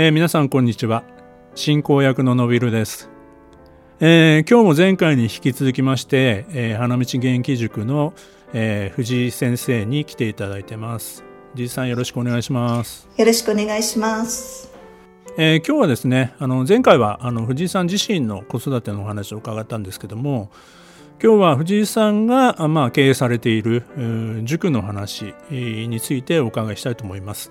えー、皆さんこんにちは。進行役ののびるです、えー、今日も前回に引き続きまして、えー、花道元気塾の、えー、藤井先生に来ていただいてます。藤井さんよろしくお願いします。よろしくお願いします。えー、今日はですねあの前回はあの藤井さん自身の子育てのお話を伺ったんですけども今日は藤井さんが、まあ、経営されている塾の話についてお伺いしたいと思います。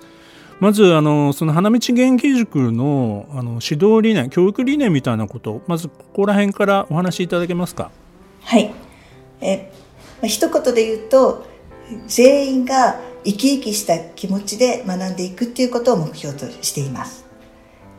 まずあのその花道元気塾のあの指導理念教育理念みたいなことまずここら辺からお話しいただけますか？はい。え、まあ、一言で言うと全員が生き生きした気持ちで学んでいくっていうことを目標としています。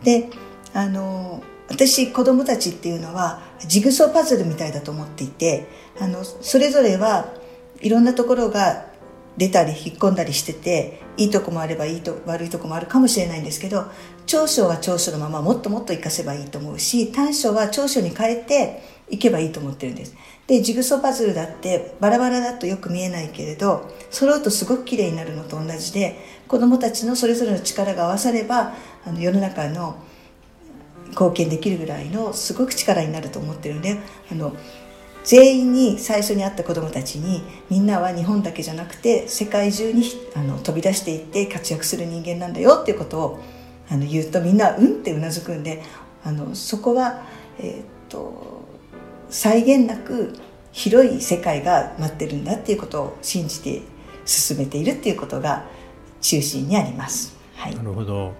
であの私子供たちっていうのはジグソーパズルみたいだと思っていてあのそれぞれはいろんなところが出たり引っ込んだりしてていいとこもあればいいと悪いとこもあるかもしれないんですけど長所は長所のままもっともっと活かせばいいと思うし短所は長所に変えていけばいいと思ってるんです。でジグソーパズルだってバラバラだとよく見えないけれど揃うとすごく綺麗になるのと同じで子どもたちのそれぞれの力が合わさればあの世の中の貢献できるぐらいのすごく力になると思ってるんであの全員に最初に会った子どもたちにみんなは日本だけじゃなくて世界中にあの飛び出していって活躍する人間なんだよっていうことをあの言うとみんなうんってうなずくんであのそこは、えー、っと際限なく広い世界が待ってるんだっていうことを信じて進めているっていうことが中心にあります。はい、なるほど、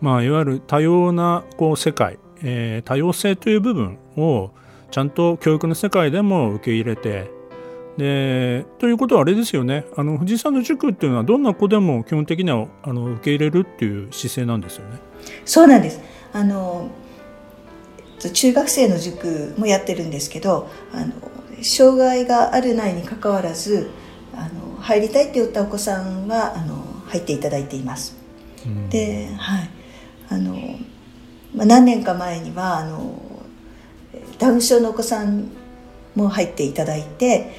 まあ、いわゆる多様なこう世界、えー、多様性という部分をちゃんと教育の世界でも受け入れて。でということはあれですよね。あの藤井さんの塾っていうのはどんな子でも基本的にはあの受け入れるっていう姿勢なんですよね。そうなんです。あの中学生の塾もやってるんですけどあの障害があるないにかかわらずあの入りたいって言ったお子さんはあの入っていただいています。うん、で、はい。あのまあ、何年か前にはあのダウン症のお子さんも入っていただいて、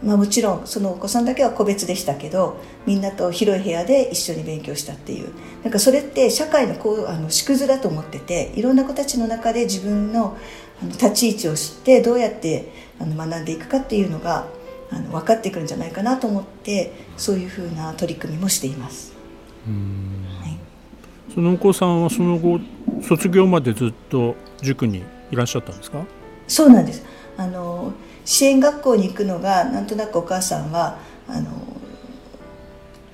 まあ、もちろんそのお子さんだけは個別でしたけどみんなと広い部屋で一緒に勉強したっていう。なんかそれって社会のこうあの縮図だと思ってていろんな子たちの中で自分の立ち位置を知ってどうやってあの学んでいくかっていうのがあの分かってくるんじゃないかなと思ってそういうふうな取り組みもしています。はい、そのお子さんはその後卒業までずっと塾にいらっしゃったんですか？そうなんです。あの支援学校に行くのがなんとなくお母さんはあの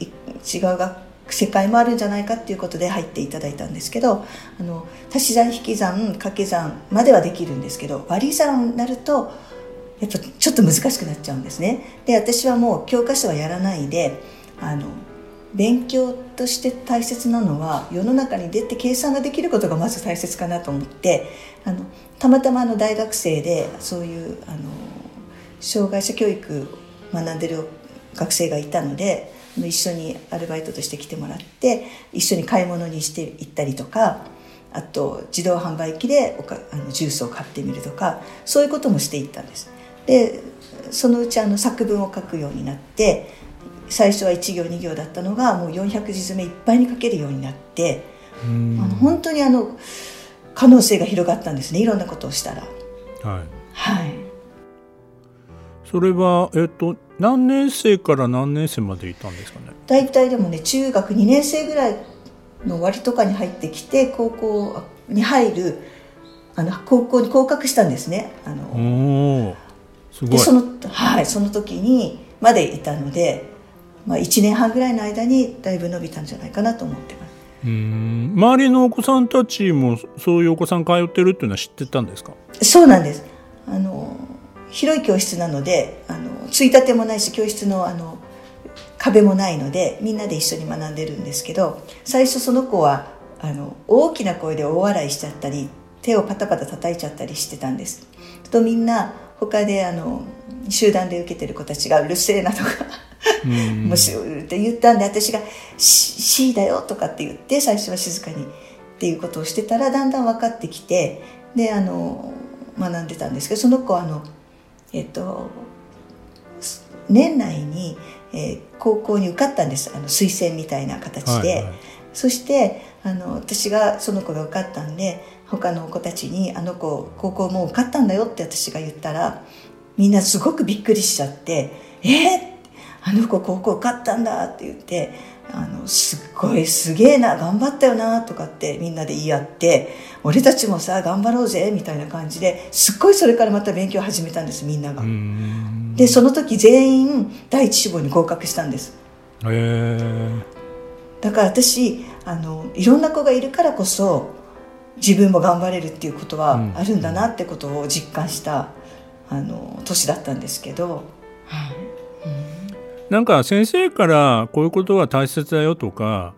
違う学世界もあるんじゃないかっていうことで入っていただいたんですけどあの足し算引き算掛け算まではできるんですけど割り算になるとやっぱちょっと難しくなっちゃうんですね。で私はもう教科書はやらないであの勉強として大切なのは世の中に出て計算ができることがまず大切かなと思ってあのたまたまの大学生でそういうあの障害者教育学んでる学生がいたので一緒にアルバイトとして来てもらって一緒に買い物にして行ったりとかあと自動販売機でおかあのジュースを買ってみるとかそういうこともしていったんです。でそのうちあの作文を書くようになって最初は1行2行だったのがもう400字詰めいっぱいに書けるようになってあの本当にあの可能性が広がったんですねいろんなことをしたら。はい、はい、それは、えっと、何年生から何年生までいたんですかね？大体でもね中学2年生ぐらいの終わりとかに入ってきて高校に入るあの高校に合格したんですね。あのすごい。その,、はい、その時にまでいたのでまあ、1年半ぐらいの間にだいぶ伸びたんじゃないかなと思ってます。うん。周りのお子さんたちもそういうお子さん通ってるっていうのは知ってたんですか？そうなんです。あの広い教室なのであのついたてもないし教室のあの壁もないのでみんなで一緒に学んでるんですけど最初その子はあの大きな声で大笑いしちゃったり手をパタパタ叩いちゃったりしてたんです。とみんな他であの集団で受けてる子たちがうるせえなとかもしって言ったんで私が「C だよ」とかって言って最初は静かにっていうことをしてたらだんだん分かってきてであの学んでたんですけどその子はあのえっと年内に、えー、高校に受かったんです。あの推薦みたいな形で、はいはい、そしてあの私がその子が受かったんで他の子たちに「あの子高校もう受かったんだよ」って私が言ったらみんなすごくびっくりしちゃって「えー、あの子高校受かったんだ」って言ってあのすっごいすげえな頑張ったよなとかってみんなで言い合って俺たちもさ頑張ろうぜみたいな感じですっごいそれからまた勉強始めたんですみんなが。でその時全員第一志望に合格したんです。へえ。だから私あのいろんな子がいるからこそ自分も頑張れるっていうことはあるんだなってことを実感した、あの年だったんですけど、なんか先生からこういうことが大切だよとか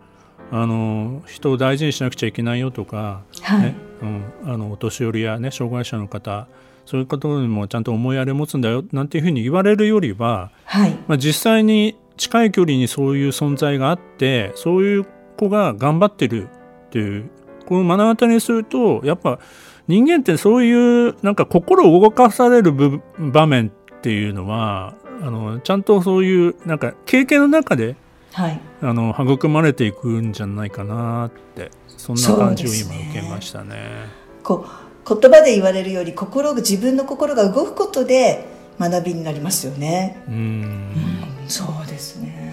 あの人を大事にしなくちゃいけないよとか、はい。ねうん、あのお年寄りや、ね、障害者の方そういうことにもちゃんと思いやり持つんだよなんていうふうに言われるよりは、はい。まあ、実際に近い距離にそういう存在があってそういう子が頑張ってるっていうこの目の当たりにするとやっぱ人間ってそういうなんか心を動かされる場面っていうのはあのちゃんとそういうなんか経験の中で、はい、あの育まれていくんじゃないかなってそんな感じを今受けましたね。ねこう言葉で言われるより心自分の心が動くことで学びになりますよね。うんうんそうですね。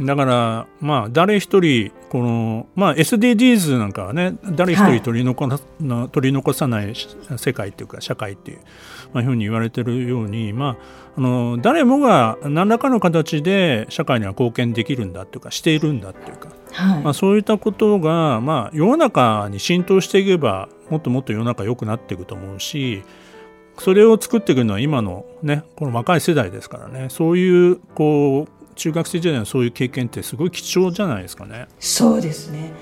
だからまあ誰一人この、まあ、SDGs なんかはね誰一人取り残,、はい、取り残さない世界っていうか社会っていう、まあ、ふうに言われてるように、まあ、あの誰もが何らかの形で社会には貢献できるんだっていうかしているんだっていうか、はい、まあ、そういったことが、まあ、世の中に浸透していけばもっともっと世の中良くなっていくと思うしそれを作っていくのは今のねこの若い世代ですからね。そういうこう中学生時代のそういう経験ってすごい貴重じゃないですかね。そうですね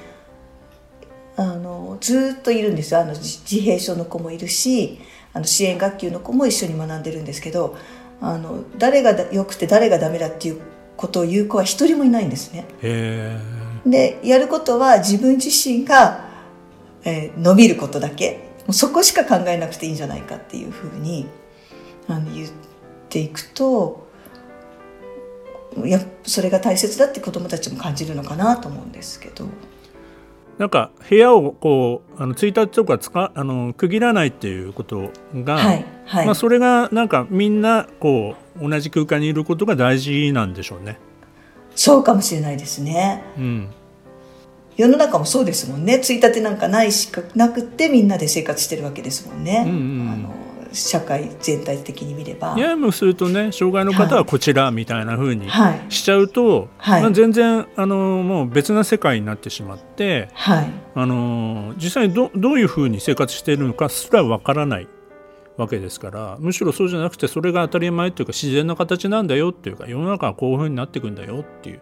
あのずっといるんですあの自閉症の子もいるしあの支援学級の子も一緒に学んでるんですけどあの誰が良くて誰がダメだっていうことを言う子は一人もいないんですね。でやることは自分自身が、えー、伸びることだけもうそこしか考えなくていいんじゃないかっていうふうにあの言っていくとやそれが大切だって子どもたちも感じるのかなと思うんですけど。なんか部屋をこうあの1日とかつかあの区切らないっていうことが、はいはい、まあ、それがなんかみんなこう同じ空間にいることが大事なんでしょうね。そうかもしれないですね。うん、世の中もそうですもんね。ついたてなんかないしかなくてみんなで生活してるわけですもんね。うんうん、あの社会全体的に見れば。いやもするとね障害の方はこちらみたいなふうにしちゃうと、はい、まあ、全然あのもう別な世界になってしまって、はい、あの実際どどういうふうに生活しているのかすらわからないわけですからむしろそうじゃなくてそれが当たり前というか自然な形なんだよっていうか世の中はこういうふうになっていくんだよっていう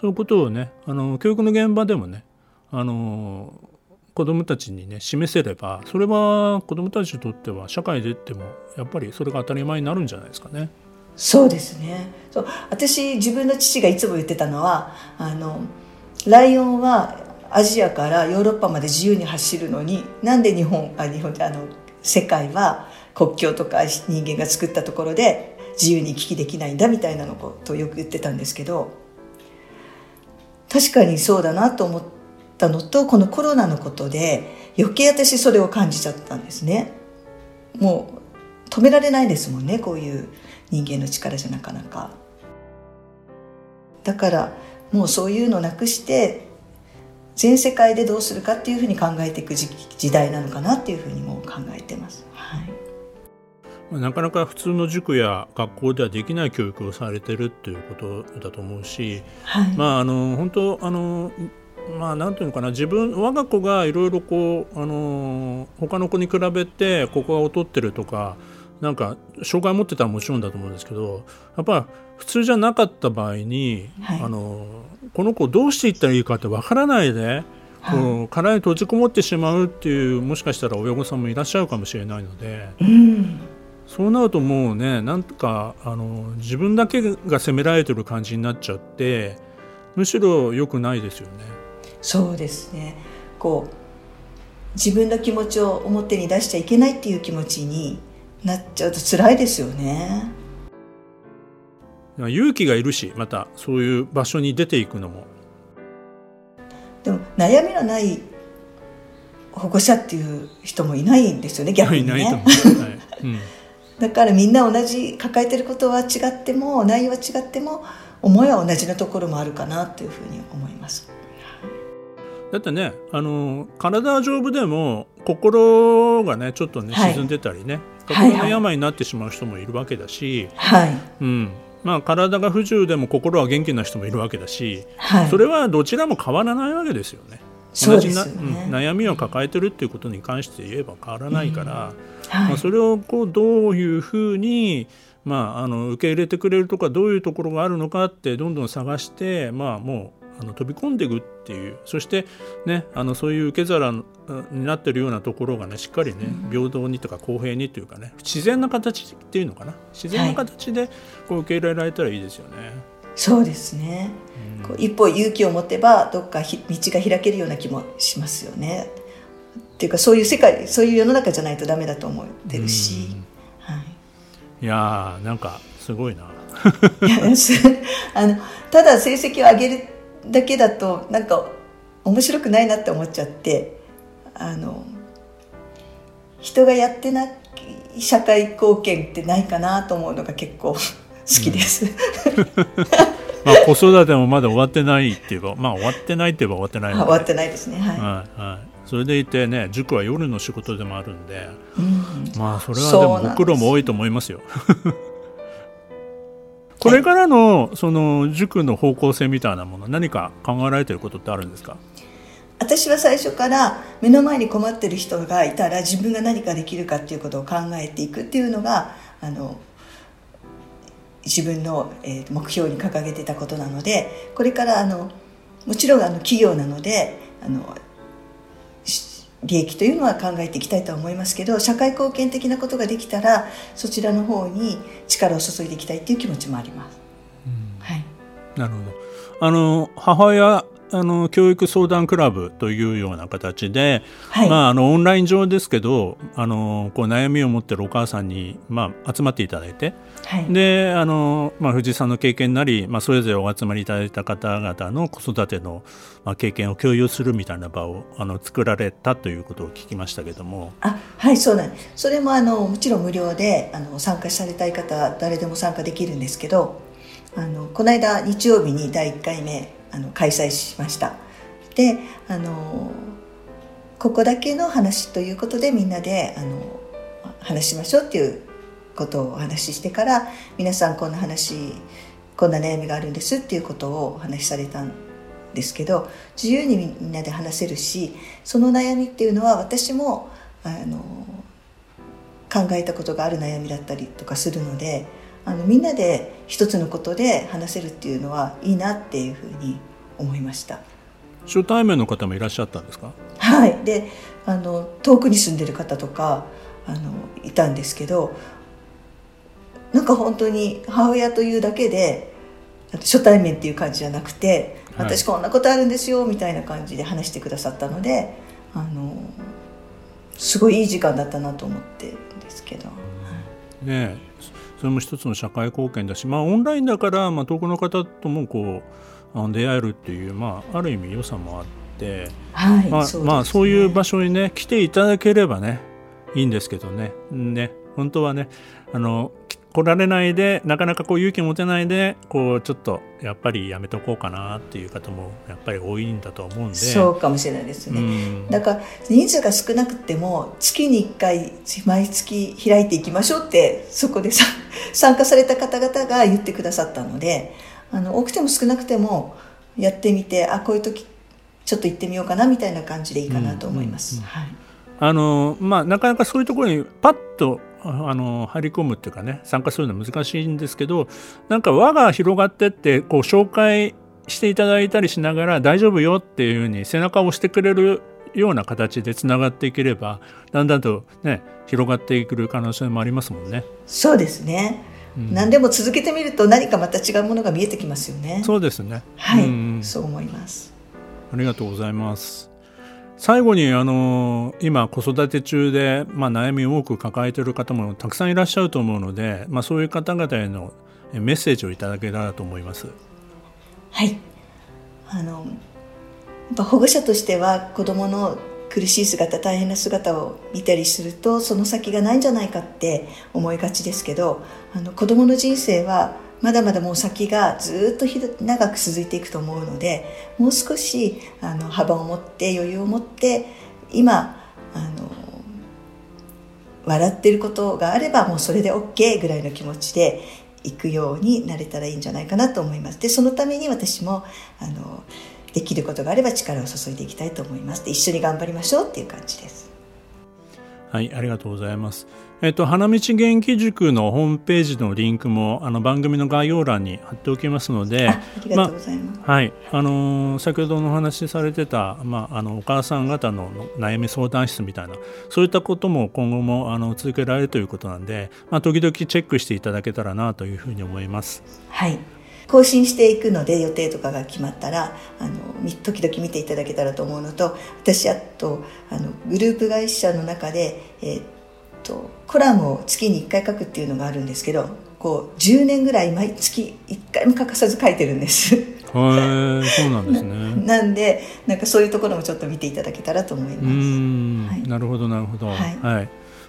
そういうことをねあの教育の現場でもねあの子どもたちにね示せればそれは子どもたちにとっては社会でってもやっぱりそれが当たり前になるんじゃないですかね。そうですねそう私自分の父がいつも言ってたのはあのライオンはアジアからヨーロッパまで自由に走るのになんで日本あ日本あの世界は国境とか人間が作ったところで自由に行き来できないんだみたいなのことをよく言ってたんですけど確かにそうだなと思って。ったのとこのコロナのことで余計私それを感じちゃったんですね。もう止められないですもんねこういう人間の力じゃなかなか。だからもうそういうのなくして全世界でどうするかっていうふうに考えていく時代なのかなっていうふうにも考えてます。はい。なかなか普通の塾や学校ではできない教育をされてるっていうことだと思うし、はい、まああの本当あのまあ、なんていうのかな自分我が子がいろいろこう、あの他の子に比べてここが劣ってるとかなんか障害を持ってたらもちろんだと思うんですけどやっぱ普通じゃなかった場合に、はい、あのこの子をどうしていったらいいかってわからないで、はい、こう殻に閉じこもってしまうっていうもしかしたら親御さんもいらっしゃるかもしれないので。うんそうなるともうねなんとかあの自分だけが責められてる感じになっちゃってむしろ良くないですよね。そうですね。こう自分の気持ちを表に出しちゃいけないっていう気持ちになっちゃうと辛いですよね。勇気がいるしまたそういう場所に出ていくのも。でも悩みのない保護者っていう人もいないんですよね逆にね。はい。うん、だからみんな同じ抱えてることは違っても内容は違っても思いは同じなところもあるかなというふうに思います。だってねあの体は丈夫でも心がねちょっとね、沈んでたりね心の病になってしまう人もいるわけだし、はい。うん。まあ、体が不自由でも心は元気な人もいるわけだし、はい、それはどちらも変わらないわけですよね。同じな、ね、うん、悩みを抱えてるっていうことに関して言えば変わらないから、うんはい、まあ、それをこうどういうふうに、まあ、あの受け入れてくれるとかどういうところがあるのかってどんどん探して、まあ、もうあの飛び込んでいくっていうそして、ね、あのそういう受け皿になってるようなところがねしっかりね平等にとか公平にというかね自然な形っていうのかな？自然な形でこう受け入れられたらいいですよね。はい、そうですね、うん、こう一歩勇気を持てばどっか道が開けるような気もしますよね。っていうかそういう世界そういう世の中じゃないとダメだと思ってるし。はい、いやーなんかすごいな。あのただ成績を上げるだけだとなんか面白くないなって思っちゃってあの人がやってない社会貢献ってないかなと思うのが結構好きです、うん、まあ子育てもまだ終わってないって言えばまあ終わってないって言えば終わってない終わってないですね。はい、はいはい。それでいてね塾は夜の仕事でもあるんで、うん、まあそれはでもご苦労も多いと思いますよこれからのその塾の方向性みたいなもの何か考えられてることってあるんですか？私は最初から目の前に困ってる人がいたら自分が何かできるかっていうことを考えていくっていうのがあの自分の、えー、目標に掲げてたことなのでこれからあのもちろんあの企業なのであの利益というのは考えていきたいと思いますけど社会貢献的なことができたらそちらの方に力を注いでいきたいという気持ちもあります。うん、はい、なるほど。あの母親あの教育相談クラブというような形で、はい、まあ、あのオンライン上ですけどあのこう悩みを持ってるお母さんに、まあ、集まっていただいて、はい、であの、まあ、藤井さんの経験なり、まあ、それぞれお集まりいただいた方々の子育ての、まあ、経験を共有するみたいな場をあの作られたということを聞きましたけども。あはいそうなんです。それもあのもちろん無料であの参加されたい方誰でも参加できるんですけどあのこの間日曜日に第1回目あの開催しました。であのここだけの話ということでみんなであの話しましょうっていうことをお話ししてから皆さんこんな話こんな悩みがあるんですっていうことをお話しされたんですけど自由にみんなで話せるしその悩みっていうのは私もあの考えたことがある悩みだったりとかするのであのみんなで一つのことで話せるっていうのはいいなっていうふうに思いました。初対面の方もいらっしゃったんですか？はい。であの遠くに住んでる方とかあのいたんですけどなんか本当に母親というだけで初対面っていう感じじゃなくて、はい、私こんなことあるんですよみたいな感じで話してくださったのであのすごいいい時間だったなと思ってるんですけど。ねそれも一つの社会貢献だし、まあ、オンラインだから、まあ、遠くの方ともこう出会えるっていう、まあ、ある意味良さもあって、はいまあそう、ね、まあ、そういう場所にね来ていただければねいいんですけどね。ね本当はねあの来られないでなかなかこう勇気持てないでこうちょっとやっぱりやめとこうかなっていう方もやっぱり多いんだと思うんでそうかもしれないですね、うん、だから人数が少なくても月に1回毎月開いていきましょうってそこでさ参加された方々が言ってくださったのであの多くても少なくてもやってみてあこういう時ちょっと行ってみようかなみたいな感じでいいかなと思います。あのまあ、なかなかそういうところにパッとあの入り込むっていうかね参加するのは難しいんですけどなんか輪が広がってってこう紹介していただいたりしながら大丈夫よっていうふうに背中を押してくれるような形でつながっていければだんだんとね広がっていく可能性もありますもんね。そうですね、うん、何でも続けてみると何かまた違うものが見えてきますよね。そうですね。はい、うん、そう思います。ありがとうございます。最後にあの今子育て中で、まあ、悩みを多く抱えている方もたくさんいらっしゃると思うので、まあ、そういう方々へのメッセージをいただけたらと思います。はいあのぱ保護者としては子どもの苦しい姿大変な姿を見たりするとその先がないんじゃないかって思いがちですけどあの子どもの人生はまだまだもう先がずっと長く続いていくと思うのでもう少しあの幅を持って余裕を持って今あの笑ってることがあればもうそれで OK ぐらいの気持ちで行くようになれたらいいんじゃないかなと思います。でそのために私もあのできることがあれば力を注いでいきたいと思いますで一緒に頑張りましょうっていう感じですはいありがとうございますえっと、花道元気塾のホームページのリンクもあの番組の概要欄に貼っておきますので、ありがとうございます。まはい、あのー、先ほどのお話しされてた、まあ、あのお母さん方の悩み相談室みたいな、そういったことも今後もあの続けられるということなんで、まあ、時々チェックしていただけたらなというふうに思います。はい。更新していくので予定とかが決まったらあの時々見ていただけたらと思うのと私あとあのグループ会社の中で、えー、っとコラムを月に1回書くっていうのがあるんですけどこう10年ぐらい毎月1回も欠かさず書いてるんです。へそうなんですね な。なんでなんかそういうところもちょっと見ていただけたらと思います。はい、なるほどなるほど。はい、はい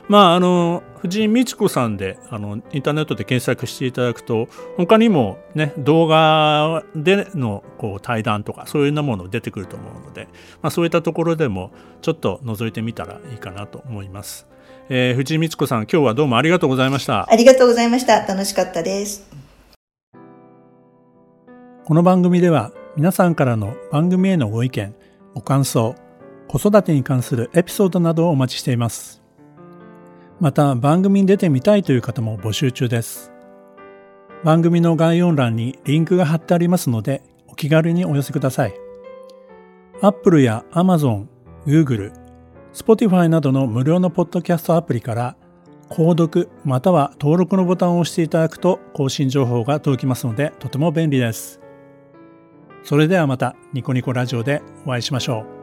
まあ、あの藤井美智子さんであのインターネットで検索していただくと他にも、ね、動画でのこう対談とかそういうようなもの出てくると思うので、まあ、そういったところでもちょっと覗いてみたらいいかなと思います。えー、藤井美智子さん今日はどうもありがとうございました。ありがとうございました。楽しかったです。この番組では皆さんからの番組へのご意見ご感想子育てに関するエピソードなどをお待ちしていますまた番組に出てみたいという方も募集中です。番組の概要欄にリンクが貼ってありますのでお気軽にお寄せください。Apple や Amazon、Google、Spotify などの無料のポッドキャストアプリから購読または登録のボタンを押していただくと更新情報が届きますのでとても便利です。それではまたニコニコラジオでお会いしましょう。